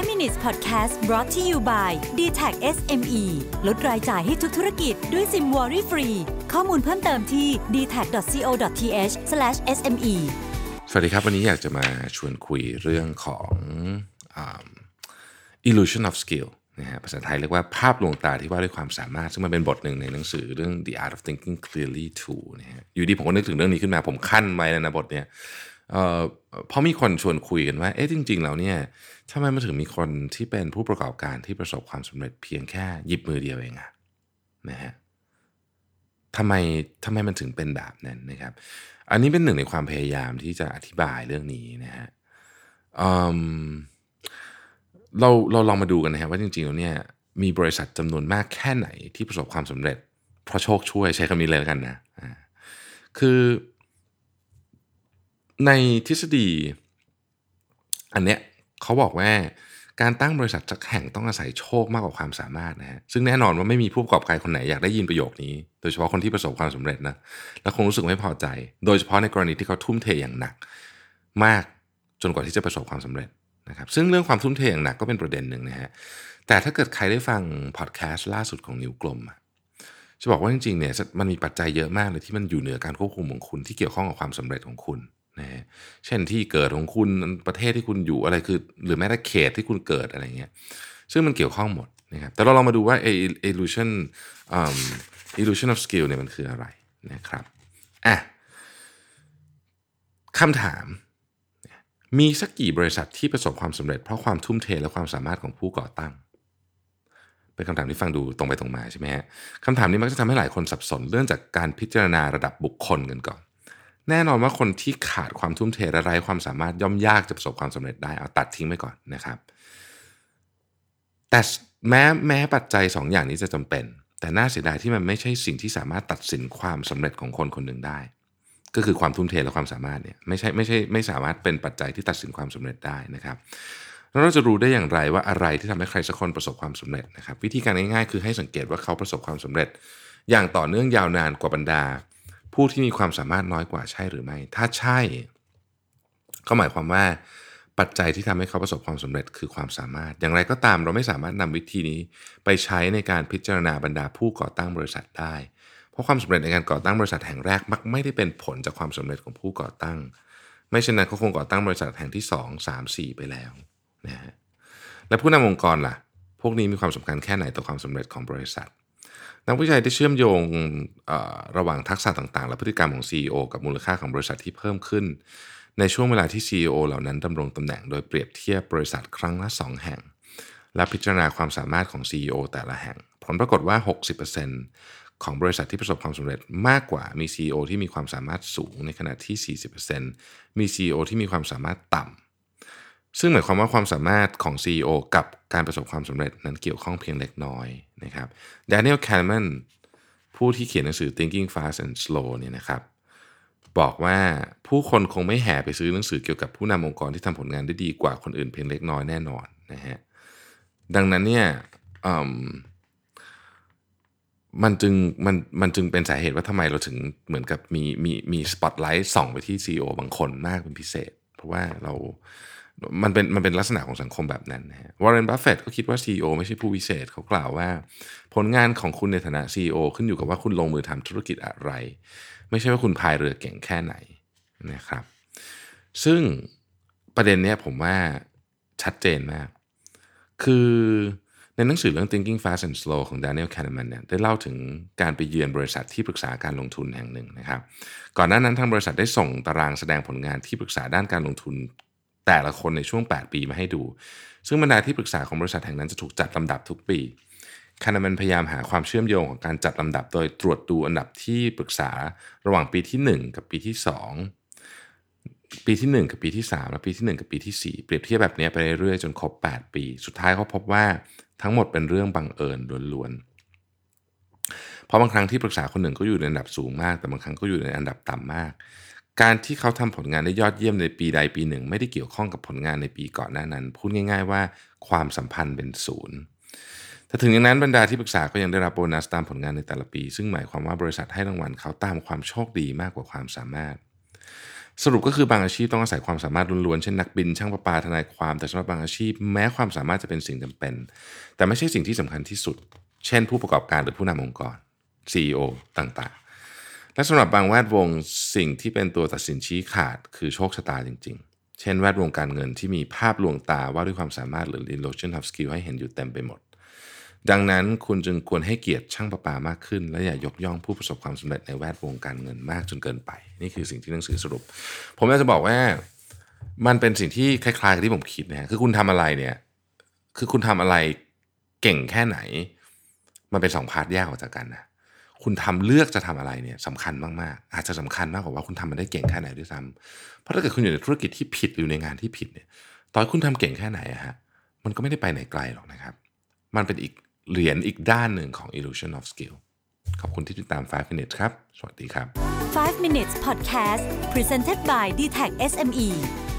5 minutes podcast brought to you by d t a c SME ลดรายจ่ายให้ทุกธุรกิจด้วยซิมวอรี่ฟรี ข้อมูลเพิ่มเติมที่ d t a c c o t h s m e สวัสดีครับ วันนี้อยากจะมาชวนคุยเรื่องของอ illusion of skill นะฮะภาษาไทยเรียกว่าภาพลวงตาที่ว่าด้วยความสามารถ ซึ่งมันเป็นบทหนึ่งในหนังสือเรื่อง The Art of Thinking Clearly 2นะฮะอยู่ดีผมก็นึกถึงเรื่องนี้ขึ้นมาผมขั้นไว้เลยนะบทเนี้ย เอ่อเพราะมีคนชวนคุยกันว่า เอ๊ะจริง ๆ แล้วเนี่ยทำไมมันถึงมีคนที่เป็นผู้ประกอบการที่ประสบความสำเร็จเพียงแค่หยิบมือเดียวเองอะนะฮะทำไมทำไมมันถึงเป็นแบบนั้นนะครับ อันนี้เป็นหนึ่งในความพยายามที่จะอธิบายเรื่องนี้นะฮะอืมเราเราลองมาดูกันนะครับว่าจริงๆแล้วเนี่ยมีบริษัทจำนวนมากแค่ไหนที่ประสบความสำเร็จ เพราะโชคช่วยใช้คำนี้เลยแล้วกันนะคือ ในทฤษฎี อันเนี้ยเขาบอกว่าการตั้งบริษัทสักแห่งต้องอาศัยโชคมากกว่าความสามารถนะฮะซึ่งแน่นอนว่าไม่มีผู้ประกอบการคนไหนอยากได้ยินประโยคนี้ โดยเฉพาะคนที่ประสบความสำเร็จนะแล้วคงรู้สึกไม่พอใจ โดยเฉพาะในกรณีที่เขาทุ่มเทอย่างหนัก มากจนกว่าที่จะประสบความสำเร็จนะครับซึ่งเรื่องความทุ่มเทอย่างหนักก็เป็นประเด็นหนึ่งนะฮะแต่ถ้าเกิดใครได้ฟังพอดแคสต์ล่าสุดของนิวกลมจะบอกว่าจริงๆเนี่ยมันมีปัจจัยเยอะมากเลยที่มันอยู่เหนือการควบคุมของคุณที่เกี่ยวข้องกับความสำเร็จของคุณ นะเช่นที่เกิดของคุณประเทศที่คุณอยู่อะไรคือ หรือแม้แต่เขตที่คุณเกิดอะไรเงี้ยซึ่งมันเกี่ยวข้องหมดนะครับแต่เราลองมาดูว่าไอ้ illusion illusion of skill เนี่ยมันคืออะไรนะครับอะคำถาม มีสักกี่บริษัทที่ประสบความสำเร็จ เพราะความทุ่มเทและความสามารถของผู้ก่อตั้ง เป็นคำถามที่ฟังดูตรงไปตรงมาใช่ไหมฮะคำถามนี้มักจะทำให้หลายคนสับสนเรื่องจากการพิจารณาระดับบุคคลกันก่อน แน่นอนว่าคนที่ขาดความทุ่มเทและไร้ความสามารถย่อมยากจะประสบความสำเร็จได้เอาตัดทิ้งไปก่อนนะครับ แต่แม้แม้ปัจจัย2ออย่างนี้จะจำเป็น แต่น่าเสียดายที่มันไม่ใช่สิ่งที่สามารถตัดสินความสำเร็จของคนคนหนึ่งได้ ก็คือความทุ่มเทและความสามารถเนี่ยไม่ใช่ไม่ใช่ไม่สามารถเป็นปัจจัยที่ตัดสินความสำเร็จได้นะครับแล้วเราจะรู้ได้อย่างไรว่าอะไรที่ทำให้ใครสักคนประสบความสำเร็จนะครับ วิธีการง่ายๆ คือให้สังเกตว่าเขาประสบความสำเร็จ อย่างต่อเนื่องยาวนานกว่าบรรดา ผู้ที่มีความสามารถน้อยกว่าใช่หรือไม่ ถ้าใช่ ก็หมายความว่าปัจจัยที่ทำให้เขาประสบความสำเร็จคือความสามารถ อย่างไรก็ตามเราไม่สามารถนำวิธีนี้ไปใช้ในการพิจารณาบรรดาผู้ก่อตั้งบริษัทได้ เพราะความสำเร็จในการก่อตั้งบริษัทแห่งแรกมักไม่ได้เป็นผลจากความสำเร็จของผู้ก่อตั้ง ไม่เช่นนั้นเขาคงก่อตั้งบริษัทแห่งที่ 2 3 4 ไปแล้วนะฮะและผู้นำองค์กรล่ะ พวกนี้มีความสำคัญแค่ไหนต่อความสำเร็จของบริษัท นักวิจัยได้เชื่อมโยงระหว่างทักษะต่างๆ และพฤติกรรมของ CEO กับมูลค่าของบริษัทที่เพิ่มขึ้น ในช่วงเวลาที่ CEO เหล่านั้นดำรงตำแหน่งโดยเปรียบเทียบบริษัทครั้งละ 2 แห่ง และพิจารณาความสามารถของ CEO แต่ละแห่ง ผลปรากฏว่า 60%ของบริษัทที่ประสบความสำเร็จมากกว่ามี CEO ที่มีความสามารถสูงในขณะที่ 40%มี CEO ที่มีความสามารถต่ำ ซึ่งหมายความว่าความสามารถของ CEO กับการประสบความสำเร็จนั้นเกี่ยวข้องเพียงเล็กน้อยนะครับ Daniel Kahneman ผู้ที่เขียนหนังสือ Thinking Fast and Slow เนี่ยนะครับบอกว่าผู้คนคงไม่แห่ไปซื้อหนังสือเกี่ยวกับผู้นำองค์กรที่ทำผลงานได้ดีกว่าคนอื่นเพียงเล็กน้อยแน่นอนนะฮะดังนั้นเนี่ยมันจึงมันมันจึงเป็นสาเหตุว่าทำไมเราถึงเหมือนกับมีมีมีสปอตไลท์ส่องไปที่ CEO บางคนมากเป็นพิเศษ เพราะว่าเรา มันเป็นมันเป็นลักษณะของสังคมแบบนั้นนะฮะวอร์เรนบัฟเฟตก็คิดว่า CEO ไม่ใช่ผู้วิเศษเขากล่าวว่า ผลงานของคุณในฐานะ CEO ขึ้นอยู่กับว่าคุณลงมือทำธุรกิจอะไร ไม่ใช่ว่าคุณพายเรือเก่งแค่ไหนนะครับ ซึ่งประเด็นเนี้ยผมว่าชัดเจนมาก คือในหนังสือเรื่อง Thinking Fast and Slow ของ Daniel Kahneman เนี่ยได้เล่าถึงการไปเยือนบริษัทที่ปรึกษาการลงทุนแห่งหนึ่งนะครับ ก่อนหน้านั้นทางบริษัทได้ส่งตารางแสดงผลงานที่ปรึกษาด้านการลงทุน แต่ละคนในช่วง 8 ปีมาให้ดู ซึ่งบรรดาที่ปรึกษาของบริษัทแห่งนั้นจะถูกจัดลำดับทุกปีคานามันพยายามหาความเชื่อมโยงของการจัดลำดับโดยตรวจดูอันดับที่ปรึกษาระหว่างปีที่ 1 กับปีที่ 2 ปีที่ 1 กับปีที่ 3 และปีที่ 1 กับปีที่ 4 เปรียบเทียบแบบนี้ไปเรื่อยๆจนครบ 8 ปี สุดท้ายเขาพบว่าทั้งหมดเป็นเรื่องบังเอิญล้วนๆ เพราะบางครั้งที่ปรึกษาคนหนึ่งก็อยู่ในอันดับสูงมาก แต่บางครั้งก็อยู่ในอันดับต่ำมาก การที่เขาทำผลงานได้ยอดเยี่ยมในปีใดปีหนึ่ง ไม่ได้เกี่ยวข้องกับผลงานในปีก่อนหน้านั้น พูดง่าย ๆ ว่าความสัมพันธ์เป็นศูนย์แต่ถึงอย่างนั้นบรรดาที่ปรึกษาก็ยังได้รับโบนัสตามผลงานในแต่ละปี ซึ่งหมายความว่าบริษัทให้รางวัลเขาตามความโชคดีมากกว่าความสามารถ สรุปก็คือบางอาชีพต้องอาศัยความสามารถล้วนๆเช่นนักบิน ช่างประปาทนายความแต่สำหรับบางอาชีพ แม้ความสามารถจะเป็นสิ่งจำเป็น แต่ไม่ใช่สิ่งที่สำคัญที่สุด เช่น ผู้ประกอบการหรือผู้นำองค์กร CEO ต่างๆ และสำหรับบางแวดวงสิ่งที่เป็นตัวตัดสินชี้ขาดคือโชคชะตาจริง ๆ เช่นแวดวงการเงินที่มีภาพลวงตาว่าด้วยความสามารถหรือ illusion of skill ให้เห็นอยู่เต็มไปหมด ดังนั้นคุณจึงควรให้เกียรติช่างประปามากขึ้น และอย่ายกย่องผู้ประสบความสำเร็จในแวดวงการเงินมากจนเกินไป นี่คือสิ่งที่หนังสือสรุป ผมอยากจะบอกว่ามันเป็นสิ่งที่คล้ายๆกับที่ผมคิดนะฮะคือคุณทำอะไรเนี่ย คือคุณทำอะไรเก่งแค่ไหน มันเป็นสองพาร์ทแยกออกจากกันนะ คุณทำเลือกจะทำอะไรเนี่ยสำคัญมากๆ อาจจะสำคัญมากกว่าว่าคุณทำมันได้เก่งแค่ไหนด้วยซ้ำเพราะถ้าเกิดคุณอยู่ในธุรกิจที่ผิดหรือยู่ในงานที่ผิดเนี่ยตอนคุณทำเก่งแค่ไหนอะฮะมันก็ไม่ได้ไปไหนไกลหรอกนะครับ มันเป็นอีกเหรียญอีกด้านหนึ่งของ illusion of skill ขอบคุณที่ติดตาม 5 minutes ครับ สวัสดีครับ 5 minutes podcast presented by d t e c h SME